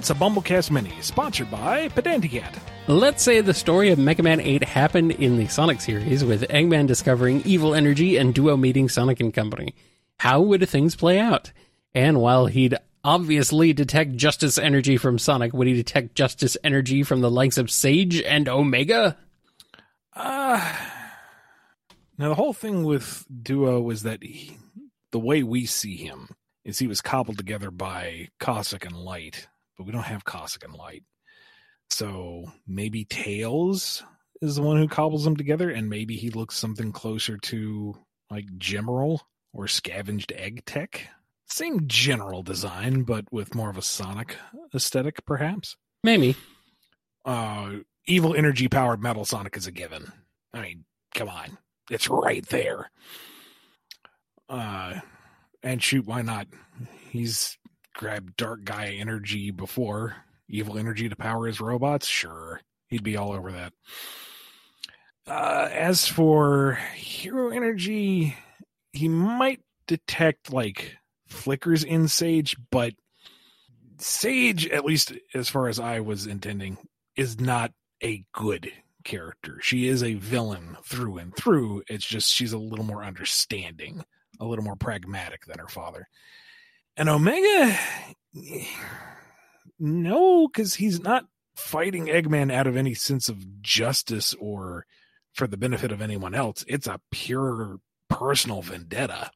It's a BumbleKast Mini, sponsored by PedantiCat. Let's say the story of Mega Man 8 happened in the Sonic series, with Eggman discovering evil energy and Duo meeting Sonic and Company. How would things play out? And while he'd obviously detect Justice energy from Sonic, would he detect Justice energy from the likes of Sage and Omega? Uh, now, the whole thing with Duo was that he, the way we see him is he was cobbled together by Cossack and Light, but we don't have Cossack and Light. So maybe Tails is the one who cobbles them together, and maybe he looks something closer to like Gemerl or Scavenged Egg Tech. Same general design, but with more of a Sonic aesthetic, perhaps. Maybe. Uh, evil energy powered Metal Sonic is a given. I mean, come on, it's right there. Uh, and shoot, why not? He's grabbed Dark Gaia energy before. Evil energy to power his robots? Sure. He'd be all over that. Uh, as for hero energy, he might detect like flickers in Sage, but Sage, at least as far as I was intending, is not a good character. She is a villain through and through. It's just she's a little more understanding, a little more pragmatic than her father. And Omega, no, because he's not fighting Eggman out of any sense of justice or for the benefit of anyone else. It's a pure personal vendetta.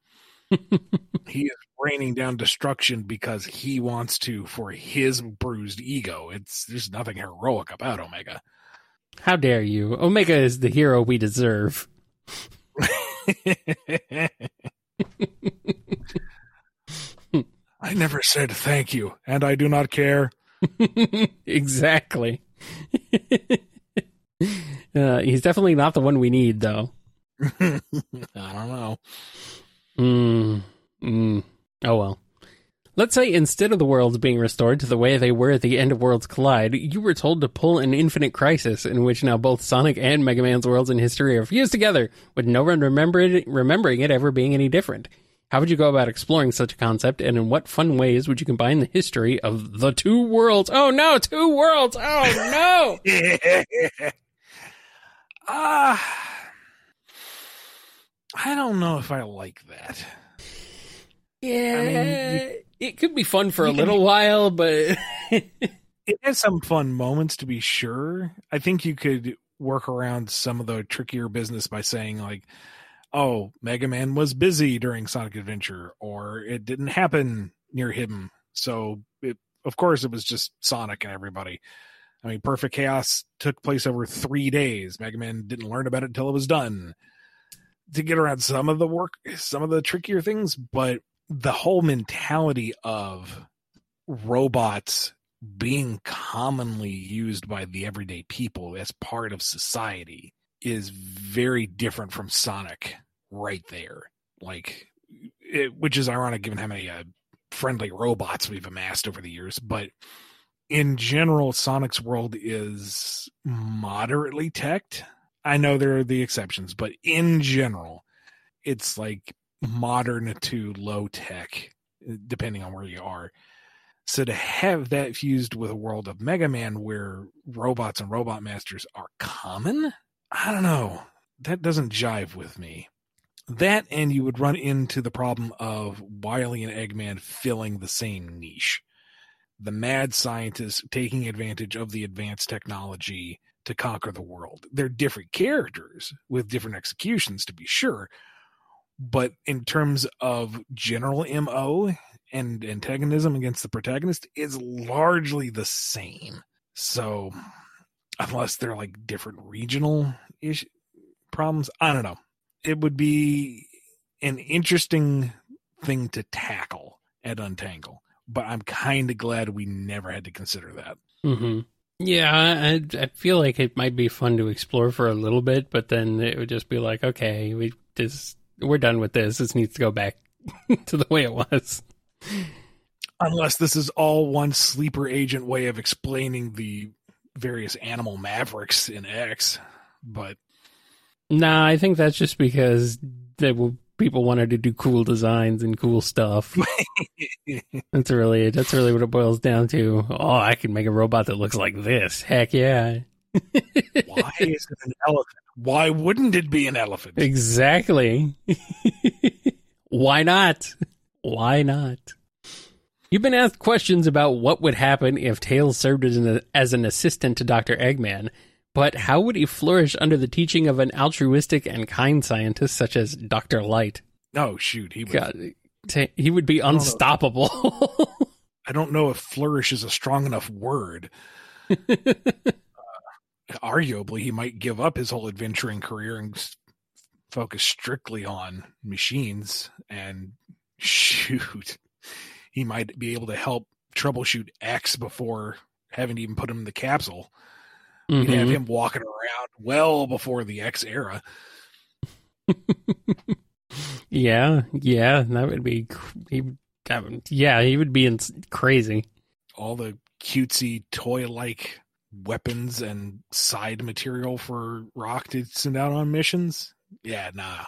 he is raining down destruction because he wants to for his bruised ego. It's there's nothing heroic about Omega. How dare you? Omega is the hero we deserve. I never said thank you, and I do not care. exactly. uh, he's definitely not the one we need, though. I don't know. Mm, mm. Oh well. Let's say instead of the worlds being restored to the way they were at the end of Worlds Collide, you were told to pull an infinite crisis in which now both Sonic and Mega Man's worlds in history are fused together, with no one remembering it ever being any different. How would you go about exploring such a concept, and in what fun ways would you combine the history of the two worlds? Oh no, two worlds! Oh no! Ah, uh, I don't know if I like that. Yeah, I mean, you, it could be fun for a little can, while, but it has some fun moments to be sure. I think you could work around some of the trickier business by saying like, "Oh, Mega Man was busy during Sonic Adventure," or "It didn't happen near him." So, it, of course, it was just Sonic and everybody. I mean, Perfect Chaos took place over three days. Mega Man didn't learn about it until it was done. To get around some of the work, some of the trickier things, but the whole mentality of robots being commonly used by the everyday people as part of society is very different from Sonic right there. Like, it, which is ironic given how many uh, friendly robots we've amassed over the years. But in general, Sonic's world is moderately teched. I know there are the exceptions, but in general, it's like modern to low tech, depending on where you are. So to have that fused with a world of Mega Man where robots and robot masters are common, I don't know. That doesn't jive with me. That and you would run into the problem of Wily and Eggman filling the same niche the mad scientists taking advantage of the advanced technology to conquer the world. They're different characters with different executions, to be sure. But in terms of general MO and antagonism against the protagonist, is largely the same. So, unless they're like different regional ish problems, I don't know. It would be an interesting thing to tackle at Untangle but I'm kind of glad we never had to consider that. Mm-hmm. Yeah, I, I feel like it might be fun to explore for a little bit, but then it would just be like, okay, we just we're done with this. This needs to go back to the way it was. Unless this is all one sleeper agent way of explaining the various animal mavericks in X, but Nah, I think that's just because that will people wanted to do cool designs and cool stuff. that's really that's really what it boils down to. Oh, I can make a robot that looks like this. Heck yeah. Why is it an elephant? Why wouldn't it be an elephant? Exactly. Why not? Why not? You've been asked questions about what would happen if Tails served as an, as an assistant to Dr. Eggman, but how would he flourish under the teaching of an altruistic and kind scientist such as Dr. Light? Oh, shoot. He would, God, ta- he would be unstoppable. I don't know if flourish is a strong enough word. arguably, he might give up his whole adventuring career and focus strictly on machines. And shoot, he might be able to help troubleshoot X before having to even put him in the capsule. We'd have Mhm. him walking around well before the X era. Yeah, yeah, that would be. He, that would, yeah, he would be in, crazy. all the cutesy toy like weapons and side material for Rock to send out on missions. Yeah, nah.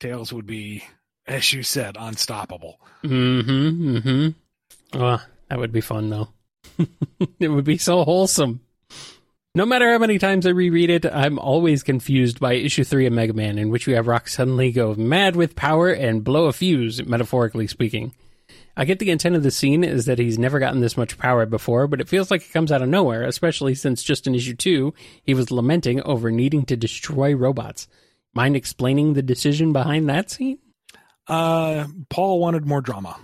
Tails would be, as you said, unstoppable. Mm-hmm. Mm-hmm. Oh, that would be fun though. it would be so wholesome. No matter how many times I reread it, I'm always confused by issue three of Mega Man, in which we have Rock suddenly go mad with power and blow a fuse, metaphorically speaking. I get the intent of the scene is that he's never gotten this much power before, but it feels like it comes out of nowhere, especially since just in issue two, he was lamenting over needing to destroy robots. Mind explaining the decision behind that scene? Uh, Paul wanted more drama.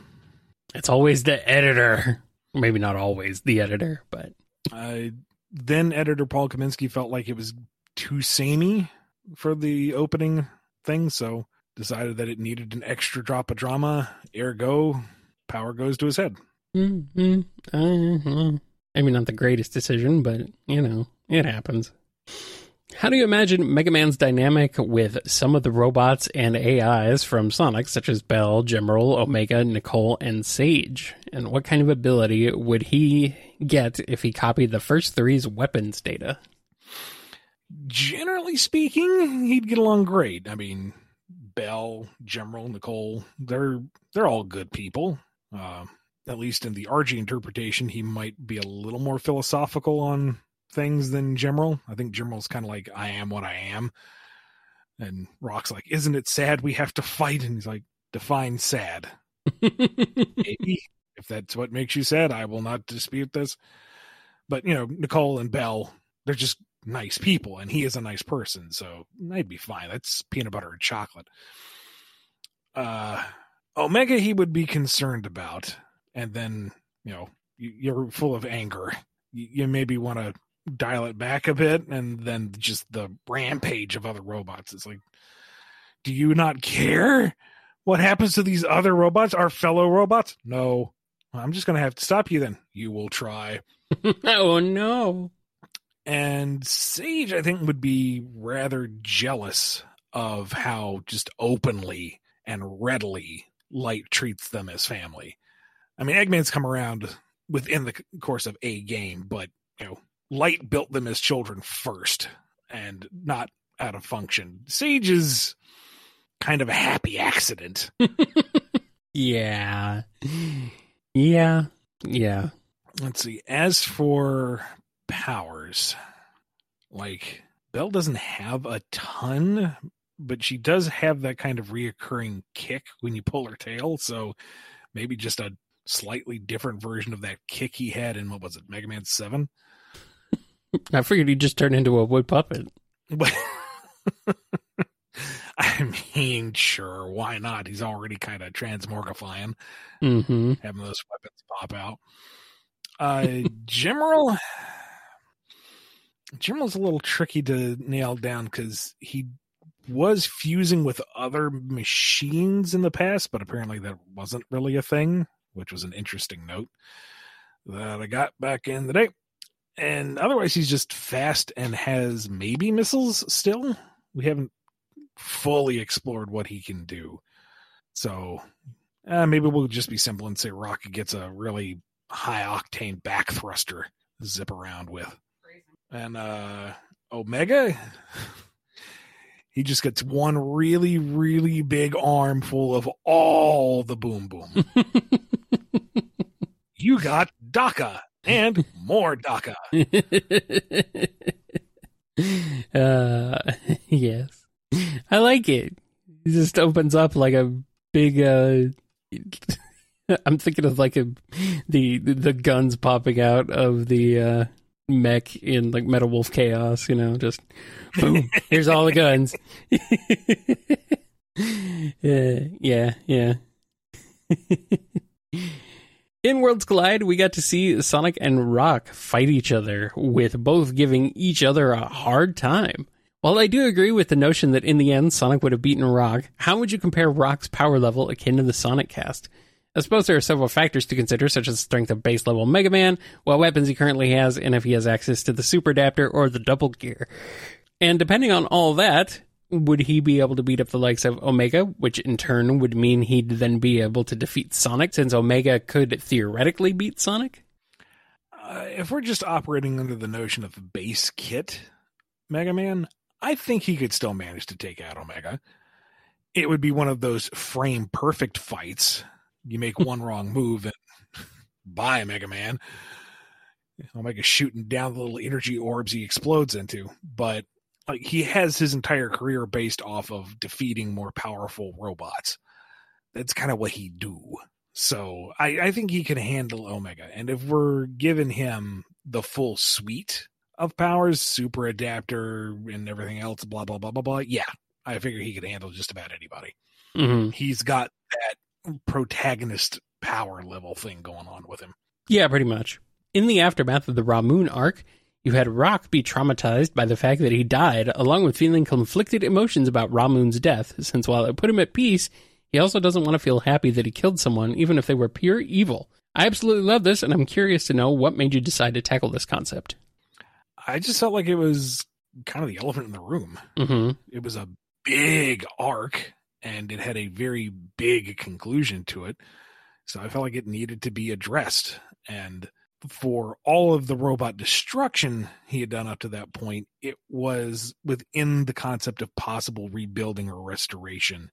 It's always the editor. Maybe not always the editor, but Uh, then editor Paul Kaminski felt like it was too samey for the opening thing, so decided that it needed an extra drop of drama. Ergo, power goes to his head. mm-hmm. uh, maybe not the greatest decision, but you know, it happens. How do you imagine Mega Man's dynamic with some of the robots and AIs from Sonic, such as Bell, Gemerl, Omega, Nicole, and Sage? And what kind of ability would he get if he copied the first three's weapons data? generally speaking, he'd get along great. I mean, Bell, Gemerl, Nicole, they're they're all good people. Uh, at least in the Archie interpretation, he might be a little more philosophical on things than Gemerl. I think Gemerl's kind of like, I am what I am. And Rock's like, Isn't it sad we have to fight? And he's like, Define sad. Maybe. if that's what makes you sad, I will not dispute this. But, you know, Nicole and Bell, they're just nice people, and he is a nice person, so they'd be fine. That's peanut butter and chocolate. Uh, Omega, he would be concerned about, and then, you know, you- you're full of anger. You, you maybe want to dial it back a bit, and then just the rampage of other robots. It's like, do you not care? What happens to these other robots, our fellow robots? No. I'm just going to have to stop you then. You will try. oh no. And Sage, I think, would be rather jealous of how just openly and readily Light treats them as family. I mean, Eggman's come around within the course of a game, but, you know, Light built them as children first and not out of function. Sage is kind of a happy accident. Yeah. Yeah. Yeah. Let's see. As for powers, like Bell doesn't have a ton, but she does have that kind of reoccurring kick when you pull her tail. So maybe just a slightly different version of that kick he had in what was it, Mega Man Seven? I figured he'd just turn into a wood puppet. But I mean, sure, why not? He's already kind of transmorgifying. Mm-hmm. having those weapons pop out. Uh, Gemerl, Gemerl's a little tricky to nail down because he was fusing with other machines in the past, but apparently that wasn't really a thing, which was an interesting note that I got back in the day. And otherwise, he's just fast and has maybe missiles still. We haven't fully explored what he can do. So uh, maybe we'll just be simple and say Rocky gets a really high octane back thruster zip around with. And uh Omega He just gets one really, really big arm full of all the boom boom. you got dakka and more dakka. uh, yes. I like it. It just opens up like a big uh I'm thinking of like a the the guns popping out of the uh mech in like Metal Wolf Chaos, you know, just boom, here's all the guns. yeah, yeah, yeah. In Worlds Collide, we got to see Sonic and Rock fight each other, with both giving each other a hard time. While I do agree with the notion that in the end Sonic would have beaten Rock, how would you compare Rock's power level akin to the Sonic cast? I suppose there are several factors to consider, such as the strength of base level Mega Man, what weapons he currently has, and if he has access to the Super Adapter or the Double Gear. And depending on all that, would he be able to beat up the likes of Omega, which in turn would mean he'd then be able to defeat Sonic, since Omega could theoretically beat Sonic? Uh, if we're just operating under the notion of base kit Mega Man, I think he could still manage to take out Omega. It would be one of those frame perfect fights. You make one wrong move and bye, Mega Man. Omega shooting down the little energy orbs he explodes into. But like he has his entire career based off of defeating more powerful robots. That's kind of what he do. So I, I think he can handle Omega. And if we're giving him the full suite of powers, super adapter and everything else, blah blah blah blah blah, yeah, I figure he could handle just about anybody. Mm-hmm. He's got that protagonist power level thing going on with him. Yeah, pretty much. In the aftermath of the Ra-Moon arc, you had Rock be traumatized by the fact that he died, along with feeling conflicted emotions about Ra-Moon's death, since while it put him at peace, he also doesn't want to feel happy that he killed someone, even if they were pure evil. I absolutely love this, and I'm curious to know what made you decide to tackle this concept. I just felt like it was kind of the elephant in the room. Mm-hmm. It was a big arc, and it had a very big conclusion to it. So I felt like it needed to be addressed. And for all of the robot destruction he had done up to that point, it was within the concept of possible rebuilding or restoration.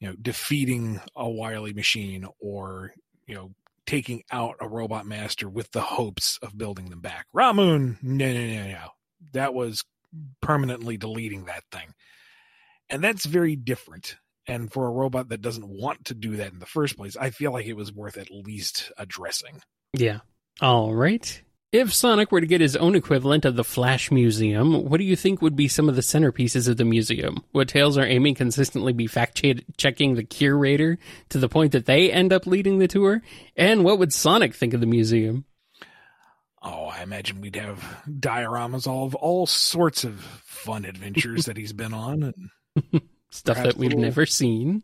You know, defeating a Wily machine or, you know, taking out a robot master with the hopes of building them back. Ra-Moon, no, no, no, no. That was permanently deleting that thing. And that's very different. And for a robot that doesn't want to do that in the first place, I feel like it was worth at least addressing. Yeah. All right. If Sonic were to get his own equivalent of the Flash Museum, what do you think would be some of the centerpieces of the museum? Would Tails or Amy consistently be fact checking the curator to the point that they end up leading the tour? And what would Sonic think of the museum? Oh, I imagine we'd have dioramas of all sorts of fun adventures that he's been on and stuff that we've little, never seen.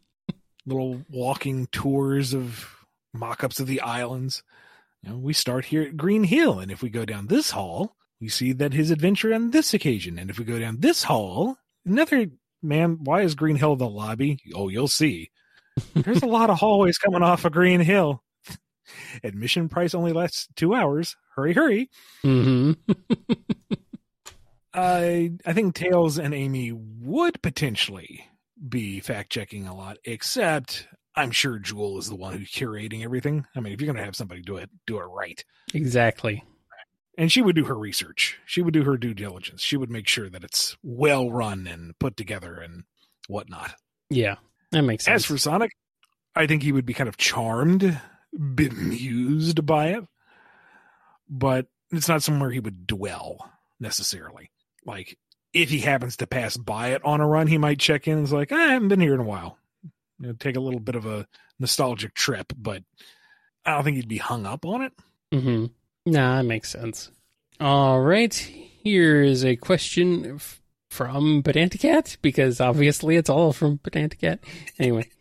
Little walking tours of mock-ups of the islands. You know, we start here at Green Hill, and if we go down this hall, we see that his adventure on this occasion. And if we go down this hall, another man, why is Green Hill the lobby? Oh, you'll see. There's a lot of hallways coming off of Green Hill. Admission price only lasts two hours. Hurry, hurry. Mm-hmm. I I think Tails and Amy would potentially be fact checking a lot, except I'm sure Jewel is the one who's curating everything. I mean, if you're going to have somebody do it, do it right. Exactly. And she would do her research. She would do her due diligence. She would make sure that it's well run and put together and whatnot. Yeah, that makes sense. As for Sonic, I think he would be kind of charmed, bemused by it, but it's not somewhere he would dwell necessarily. Like, if he happens to pass by it on a run, he might check in and like, I haven't been here in a while you know, take a little bit of a nostalgic trip, but I don't think he'd be hung up on it. Mm-hmm. Nah, that makes sense. All right, here is a question f- from PedantiCat because obviously it's all from PedantiCat. Anyway.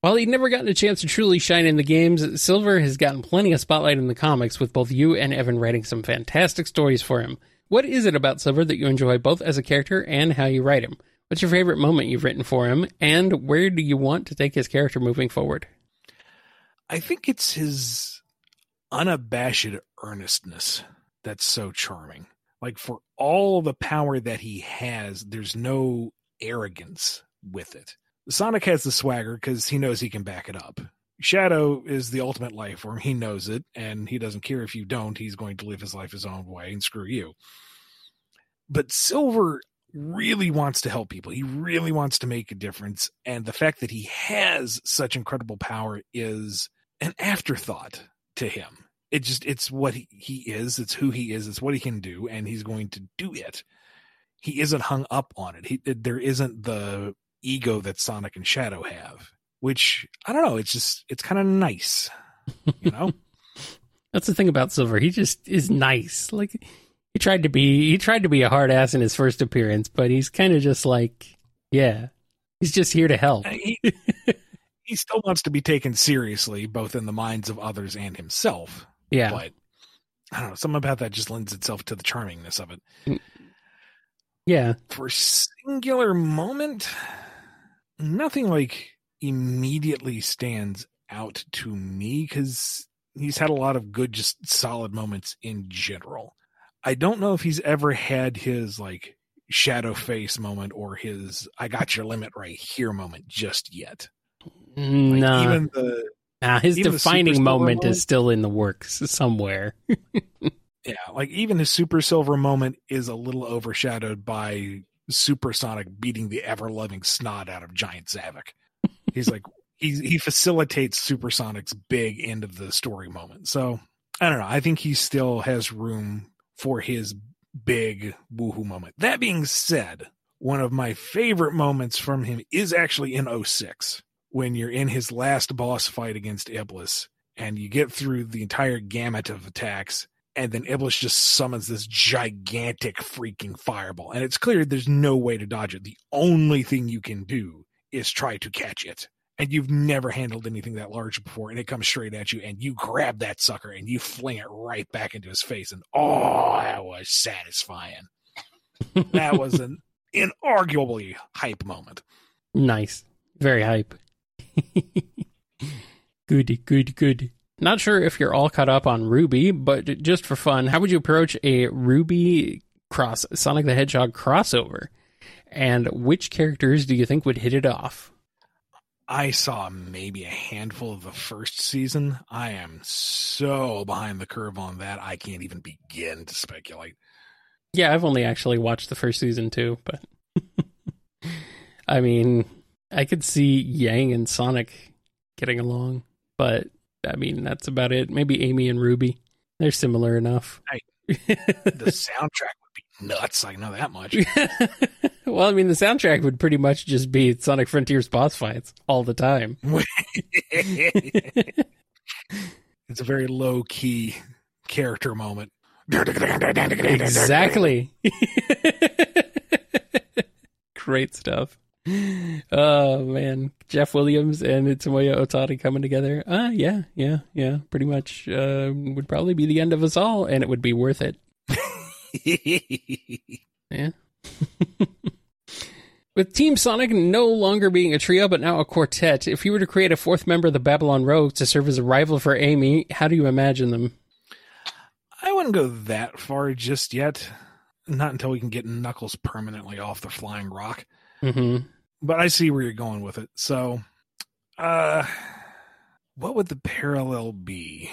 While he'd never gotten a chance to truly shine in the games, Silver has gotten plenty of spotlight in the comics, with both you and Evan writing some fantastic stories for him. What is it about Silver that you enjoy both as a character and how you write him? What's your favorite moment you've written for him, and where do you want to take his character moving forward? I think it's his unabashed earnestness that's so charming. Like for all the power that he has, there's no arrogance with it. Sonic has the swagger because he knows he can back it up. Shadow is the ultimate life form. He knows it, and he doesn't care if you don't. He's going to live his life his own way and screw you. But Silver really wants to help people. He really wants to make a difference. And the fact that he has such incredible power is an afterthought to him. It just, it's what he, he is. It's who he is. It's what he can do. And he's going to do it. He isn't hung up on it. He, there isn't the ego that Sonic and Shadow have, which I don't know. It's just, it's kind of nice, you know? That's the thing about Silver. He just is nice. Like, he tried to be he tried to be a hard ass in his first appearance, but he's kind of just like, yeah, he's just here to help. He, he still wants to be taken seriously, both in the minds of others and himself. Yeah, but I don't know. Something about that just lends itself to the charmingness of it. Mm. Yeah. For singular moment, nothing like immediately stands out to me because he's had a lot of good, just solid moments in general. I don't know if he's ever had his like shadow face moment or his I got your limit right here moment just yet. Mm, like, no. Even the nah, his defining moment, moment is still in the works somewhere. yeah, like even his super silver moment is a little overshadowed by Supersonic beating the ever loving snot out of Giant Zavok. He's like he he facilitates Supersonic's big end of the story moment. So I don't know. I think he still has room for his big woohoo moment. That being said, one of my favorite moments from him is actually in 06 when you're in his last boss fight against Iblis and you get through the entire gamut of attacks and then Iblis just summons this gigantic freaking fireball and it's clear there's no way to dodge it. The only thing you can do is try to catch it and you've never handled anything that large before and it comes straight at you and you grab that sucker and you fling it right back into his face and oh that was satisfying. That was an inarguably hype moment. Nice. Very hype. Good good good. Not sure if you're all caught up on RWBY but just for fun how would you approach a RWBY cross sonic the hedgehog crossover? And which characters do you think would hit it off I saw maybe a handful of the first season. I am so behind the curve on that. I can't even begin to speculate. Yeah, I've only actually watched the first season too, but I mean, I could see Yang and Sonic getting along, but I mean, that's about it. Maybe Amy and Ruby. They're similar enough. I, the soundtrack nuts. I know that much. well, I mean, the soundtrack would pretty much just be Sonic Frontiers boss fights all the time. it's a very low key character moment. exactly. Great stuff. Oh man, Jeff Williams and Tomoya Ohtani coming together. Ah, uh, yeah, yeah, yeah. Pretty much uh, would probably be the end of us all, and it would be worth it. Yeah. With Team Sonic no longer being a trio but now a quartet, if you were to create a fourth member of the Babylon Rogues to serve as a rival for Amy, how do you imagine them? I wouldn't go that far just yet. Not until we can get Knuckles permanently off the flying rock. Mm-hmm. But I see where you're going with it. So, uh, what would the parallel be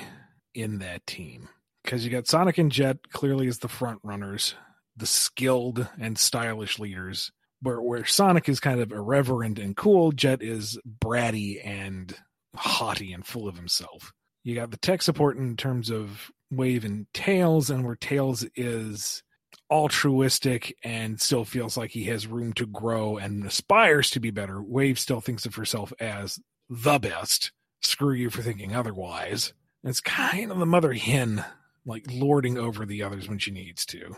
in that team? Because you got Sonic and Jet clearly as the front runners, the skilled and stylish leaders. Where where Sonic is kind of irreverent and cool, Jet is bratty and haughty and full of himself. You got the tech support in terms of Wave and Tails, and where Tails is altruistic and still feels like he has room to grow and aspires to be better. Wave still thinks of herself as the best. Screw you for thinking otherwise. It's kind of the mother hen like lording over the others when she needs to.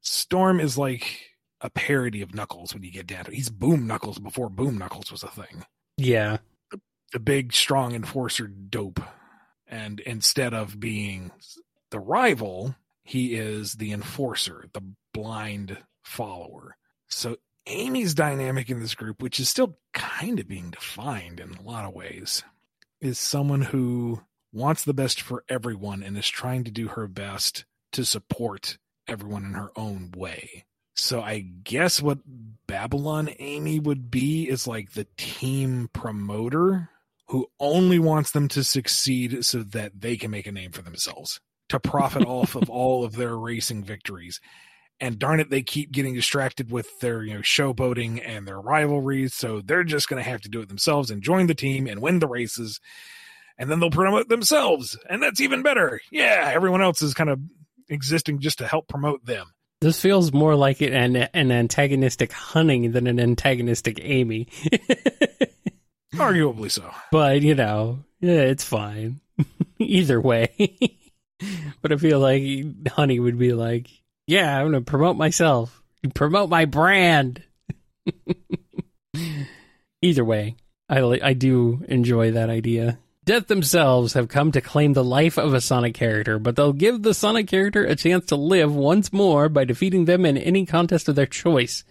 Storm is like a parody of Knuckles when you get down to it. He's Boom Knuckles before Boom Knuckles was a thing. Yeah. The, the big, strong enforcer dope. And instead of being the rival, he is the enforcer, the blind follower. So Amy's dynamic in this group, which is still kind of being defined in a lot of ways, is someone who wants the best for everyone and is trying to do her best to support everyone in her own way. So I guess what Babylon Amy would be is like the team promoter who only wants them to succeed so that they can make a name for themselves to profit off of all of their racing victories. And darn it, they keep getting distracted with their you know showboating and their rivalries, so they're just going to have to do it themselves and join the team and win the races, and then they'll promote themselves, and that's even better. Yeah, everyone else is kind of existing just to help promote them. This feels more like an an antagonistic Honey than an antagonistic Amy. Arguably so. But, you know, yeah, it's fine. Either way. but I feel like Honey would be like, yeah, I'm going to promote myself, promote my brand. Either way, I, I do enjoy that idea. Death themselves have come to claim the life of a Sonic character, but they'll give the Sonic character a chance to live once more by defeating them in any contest of their choice.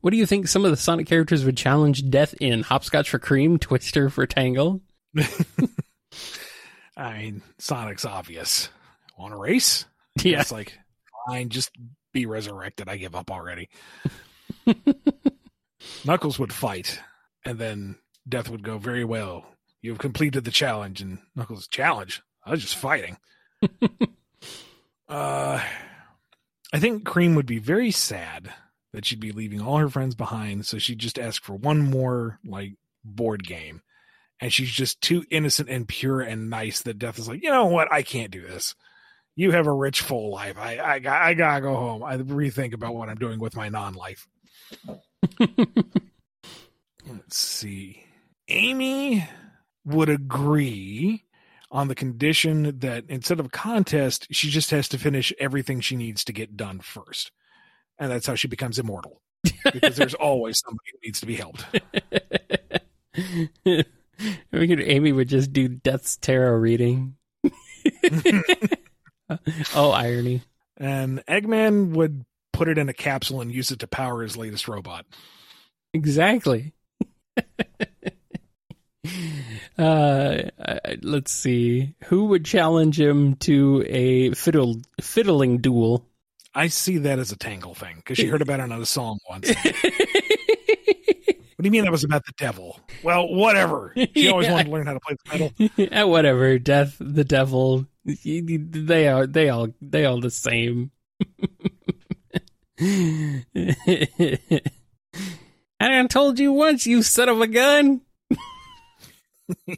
What do you think some of the Sonic characters would challenge Death in? Hopscotch for Cream, Twister for Tangle? I mean, Sonic's obvious. Want a race? Yeah. It's like, fine, just be resurrected. I give up already. Knuckles would fight, and then Death would go, Very well. You have completed the challenge. And Knuckles, challenge? I was just fighting. uh, I think Cream would be very sad that she'd be leaving all her friends behind. So she'd just ask for one more, like, board game. And she's just too innocent and pure and nice that Death is like, you know what? I can't do this. You have a rich, full life. I, I, I gotta go home. I rethink about what I'm doing with my non life. Let's see. Amy would agree on the condition that instead of a contest, she just has to finish everything she needs to get done first. And that's how she becomes immortal. because there's always somebody who needs to be helped. we could Amy would just do Death's tarot reading. oh, irony. And Eggman would put it in a capsule and use it to power his latest robot. Exactly. Uh, let's see. Who would challenge him to a fiddle fiddling duel? I see that as a Tangle thing because she heard about it on a song once. what do you mean that was about the devil? Well, whatever. She always Yeah. wanted to learn how to play the fiddle. yeah, whatever. Death, the devil. They are. They all. They all the same. I told you once, you son of a gun.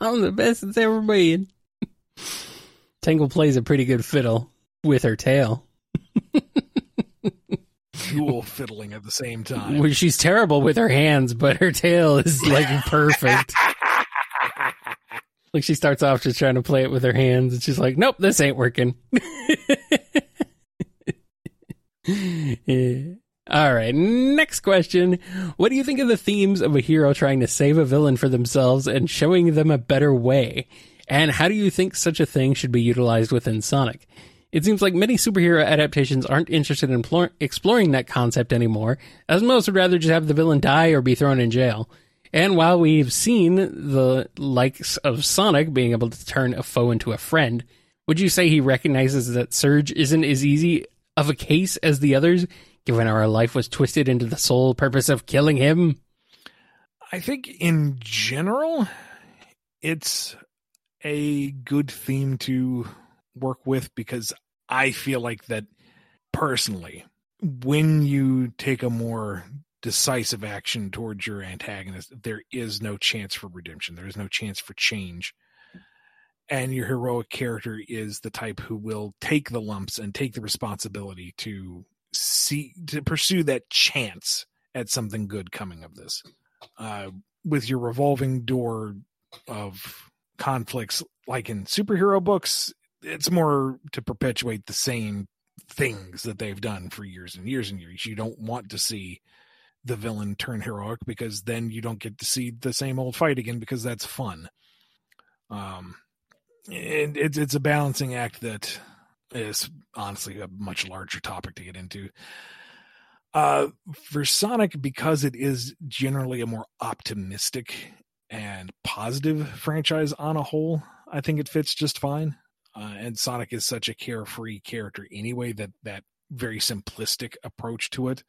I'm the best it's ever been. Tangle plays a pretty good fiddle with her tail. Dual fiddling at the same time. Well, she's terrible with her hands, but her tail is like perfect. like she starts off just trying to play it with her hands, and she's like, "Nope, this ain't working." Yeah. All right, next question. What do you think of the themes of a hero trying to save a villain for themselves and showing them a better way? And how do you think such a thing should be utilized within Sonic? It seems like many superhero adaptations aren't interested in plor- exploring that concept anymore, as most would rather just have the villain die or be thrown in jail. And while we've seen the likes of Sonic being able to turn a foe into a friend, would you say he recognizes that Surge isn't as easy of a case as the others, given our life was twisted into the sole purpose of killing him? I think in general, it's a good theme to work with because I feel like that personally, when you take a more decisive action towards your antagonist, there is no chance for redemption. There is no chance for change. And your heroic character is the type who will take the lumps and take the responsibility to see to pursue that chance at something good coming of this. Uh, with your revolving door of conflicts, like in superhero books, it's more to perpetuate the same things that they've done for years and years and years. You don't want to see the villain turn heroic because then you don't get to see the same old fight again because that's fun. Um, and it's it's a balancing act that is honestly a much larger topic to get into. Uh, for Sonic, because it is generally a more optimistic and positive franchise on a whole, I think it fits just fine. Uh, and Sonic is such a carefree character anyway that that very simplistic approach to it.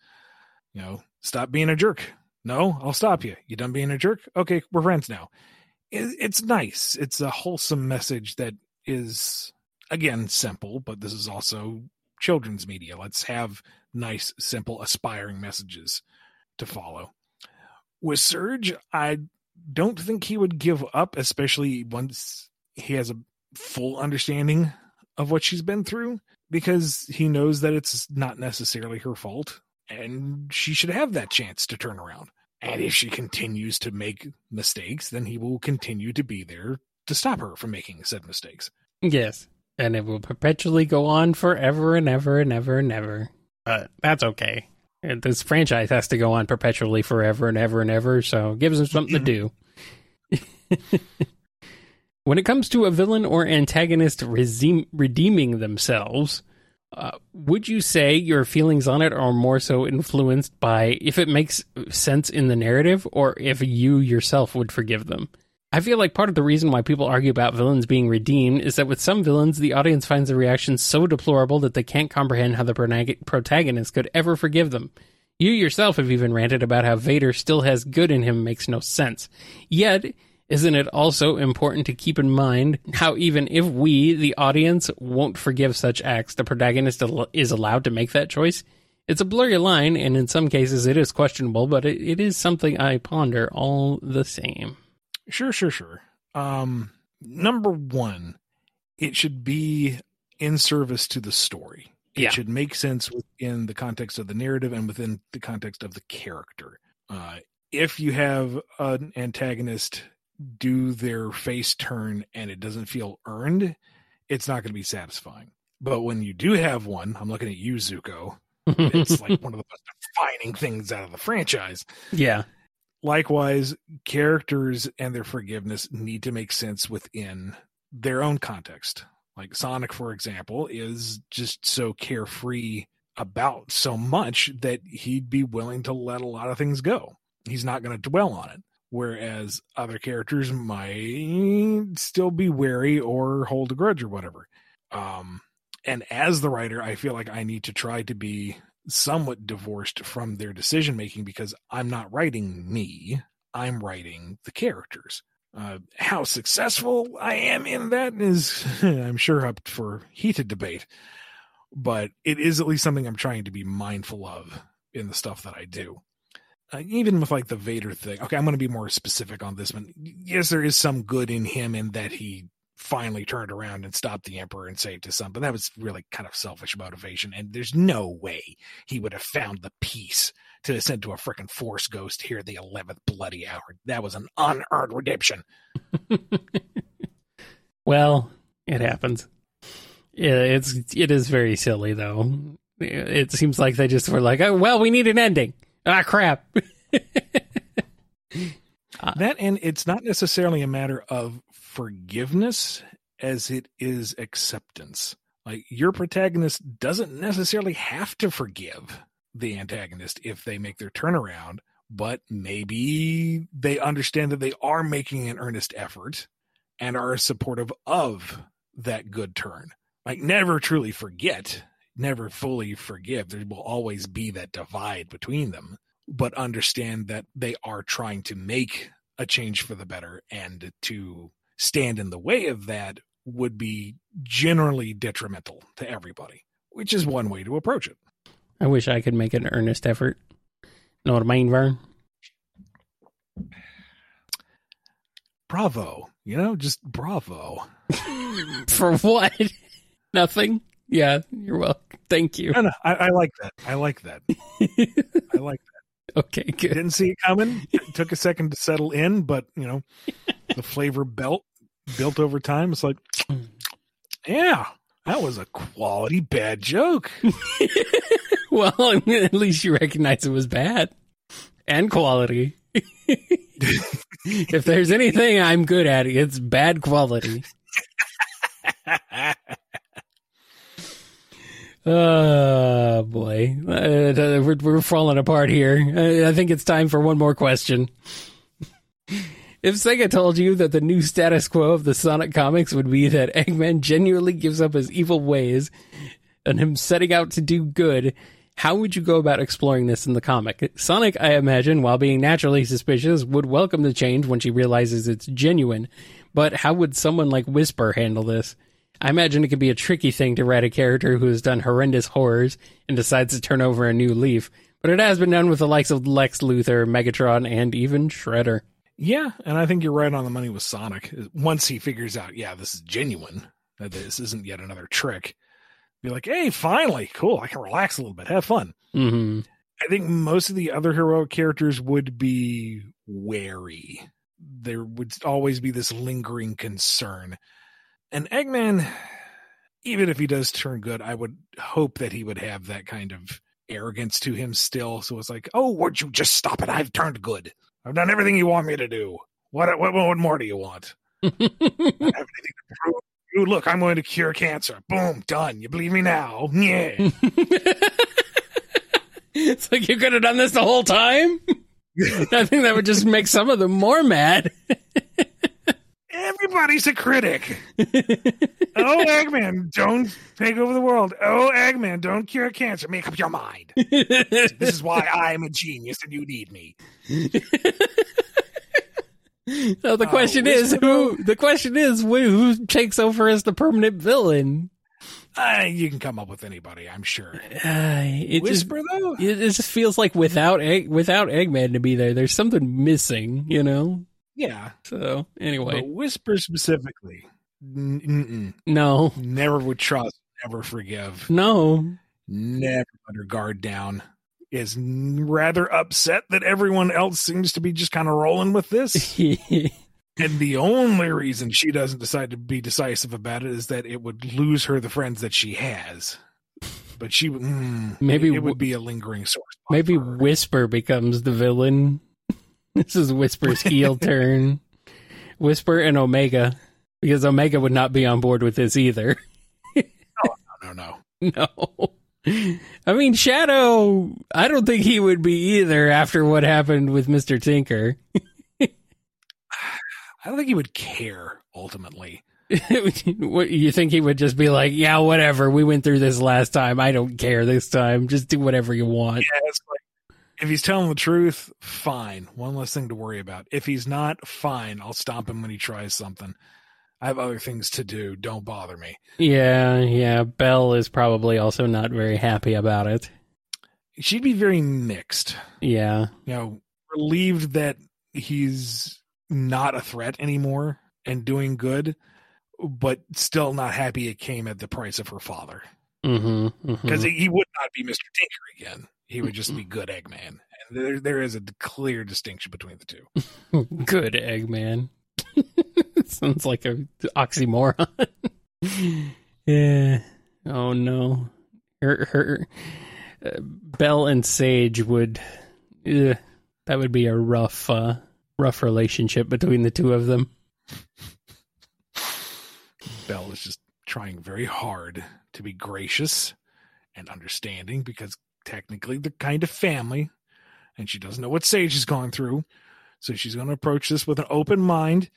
You know, stop being a jerk. No, I'll stop you. You done being a jerk? Okay, we're friends now. It, it's nice. It's a wholesome message that is, again, simple, but this is also children's media. Let's have nice, simple, aspiring messages to follow. With Surge, I don't think he would give up, especially once he has a full understanding of what she's been through, because he knows that it's not necessarily her fault and she should have that chance to turn around. And if she continues to make mistakes, then he will continue to be there to stop her from making said mistakes. Yes. And it will perpetually go on forever and ever and ever and ever. But that's okay. This franchise has to go on perpetually forever and ever and ever, so it gives them something to do. when it comes to a villain or antagonist redeeming themselves, uh, would you say your feelings on it are more so influenced by if it makes sense in the narrative or if you yourself would forgive them? I feel like part of the reason why people argue about villains being redeemed is that with some villains, the audience finds the reaction so deplorable that they can't comprehend how the protagonist could ever forgive them. You yourself have even ranted about how Vader still has good in him makes no sense. Yet, isn't it also important to keep in mind how even if we, the audience, won't forgive such acts, the protagonist is allowed to make that choice? It's a blurry line, and in some cases it is questionable, but it, it is something I ponder all the same. Sure, sure, sure. Um, number one, it should be in service to the story. It yeah. should make sense within the context of the narrative and within the context of the character. Uh, if you have an antagonist do their face turn and it doesn't feel earned, it's not going to be satisfying. But when you do have one, I'm looking at you, Zuko. it's like one of the most defining things out of the franchise. Yeah. Likewise, characters and their forgiveness need to make sense within their own context. Like Sonic, for example, is just so carefree about so much that he'd be willing to let a lot of things go. He's not going to dwell on it whereas other characters might still be wary or hold a grudge or whatever. Um, and as the writer, I feel like I need to try to be somewhat divorced from their decision making because I'm not writing me, I'm writing the characters. Uh, how successful I am in that is, I'm sure, up for heated debate. But it is at least something I'm trying to be mindful of in the stuff that I do uh, even with like the Vader thing. Okay, I'm going to be more specific on this one. Yes, there is some good in him in that he finally turned around and stopped the Emperor and saved his son, but that was really kind of selfish motivation. And there's no way he would have found the peace to send to a freaking Force Ghost here the 11th bloody hour. That was an unearned redemption. well, it happens. It's it is very silly though. It seems like they just were like, oh, well, we need an ending. Ah, crap. that and it's not necessarily a matter of forgiveness as it is acceptance. Like your protagonist doesn't necessarily have to forgive the antagonist if they make their turnaround, but maybe they understand that they are making an earnest effort and are supportive of that good turn. Like never truly forget never fully forgive. There will always be that divide between them, but understand that they are trying to make a change for the better and to stand in the way of that would be generally detrimental to everybody, which is one way to approach it. I wish I could make an earnest effort. Know what I mean, Vern? Bravo. You know, just bravo. For what? Nothing. Yeah, you're welcome. Thank you. No, no, I, I like that. I like that. I like that. Okay, good. Didn't see it coming. It took a second to settle in, but you know, the flavor belt built over time. It's like, yeah, that was a quality bad joke. well, at least you recognize it was bad and quality. if there's anything I'm good at, it's bad quality. Oh boy, uh, we're, we're falling apart here. I think it's time for one more question. If Sega told you that the new status quo of the Sonic comics would be that Eggman genuinely gives up his evil ways and him setting out to do good, how would you go about exploring this in the comic? Sonic, I imagine, while being naturally suspicious, would welcome the change when she realizes it's genuine. But how would someone like Whisper handle this? I imagine it could be a tricky thing to write a character who has done horrendous horrors and decides to turn over a new leaf, but it has been done with the likes of Lex Luthor, Megatron, and even Shredder. Yeah, and I think you're right on the money with Sonic. Once he figures out, yeah, this is genuine, that this isn't yet another trick, be like, hey, finally, cool, I can relax a little bit, have fun. Mm-hmm. I think most of the other heroic characters would be wary. There would always be this lingering concern. And Eggman, even if he does turn good, I would hope that he would have that kind of arrogance to him still. So it's like, oh, would you just stop it? I've turned good. I've done everything you want me to do. What what, what more do you want? I don't have anything to prove. You look, I'm going to cure cancer. Boom, done. You believe me now? Yeah. it's like you could have done this the whole time. I think that would just make some of them more mad. Everybody's a critic. oh, Eggman, don't take over the world. Oh, Eggman, don't cure cancer. Make up your mind. this is why I'm a genius and you need me. So the question uh, is who? The question is who who takes over as the permanent villain? Uh, you can come up with anybody, I'm sure. Uh, it Whisper just, though, it, it, just feels like without Egg, without Eggman to be there, there's something missing. You know? Yeah. So anyway, but Whisper specifically, mm-mm. no, never would trust, never forgive, no, never let her guard down is rather upset that everyone else seems to be just kind of rolling with this. and the only reason she doesn't decide to be decisive about it is that it would lose her the friends that she has. But she mm, maybe it would be a lingering source. Maybe Whisper becomes the villain. this is Whisper's heel turn. Whisper and Omega, because Omega would not be on board with this either. oh, no, no, no. No. I mean, Shadow, I don't think he would be either after what happened with Mr. Tinker. I don't think he would care ultimately. what you think he would just be like, yeah, whatever. We went through this last time. I don't care this time. Just do whatever you want. Yeah, like, if he's telling the truth, fine. One less thing to worry about. If he's not, fine. I'll stop him when he tries something. I have other things to do. Don't bother me. Yeah, yeah. Belle is probably also not very happy about it. She'd be very mixed. Yeah. You know, relieved that he's not a threat anymore and doing good, but still not happy it came at the price of her father. Because mm-hmm, mm-hmm. he, he, would not be Mr. Tinker again. He would just be good Eggman. And there, there is a clear distinction between the two. good Eggman. Sounds like a oxymoron. yeah. Oh no. Her her uh, Belle and Sage would uh, that would be a rough uh, rough relationship between the two of them. Belle is just trying very hard to be gracious and understanding because technically they're kind of family and she doesn't know what Sage is going through. So she's going to approach this with an open mind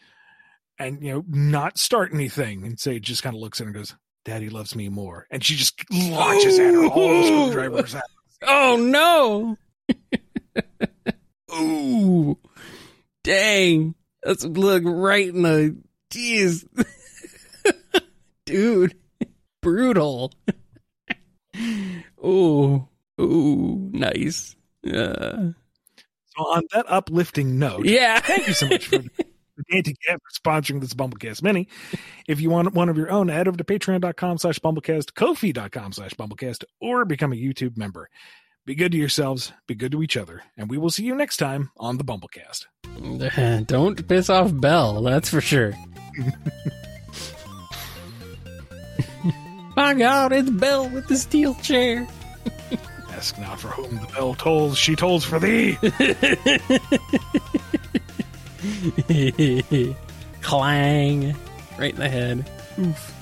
and you know not start anything and Sage just kind of looks at her and goes daddy loves me more. And she just launches at her all the screwdrivers at oh no. Ooh. Dang. That's look right in the jeez dude. Brutal. Ooh ooh nice uh, so on that uplifting note yeah thank you so much for Anti for sponsoring this BumbleKast Mini. If you want one of your own, head over to patreon.com slash bumblecast, kofi.com slash bumblecast, or become a YouTube member. Be good to yourselves, be good to each other, and we will see you next time on the BumbleKast. Don't piss off Belle, that's for sure. My God, it's Belle with the steel chair. Ask not for whom the bell tolls, she tolls for thee. Clang. Right in the head. Oof.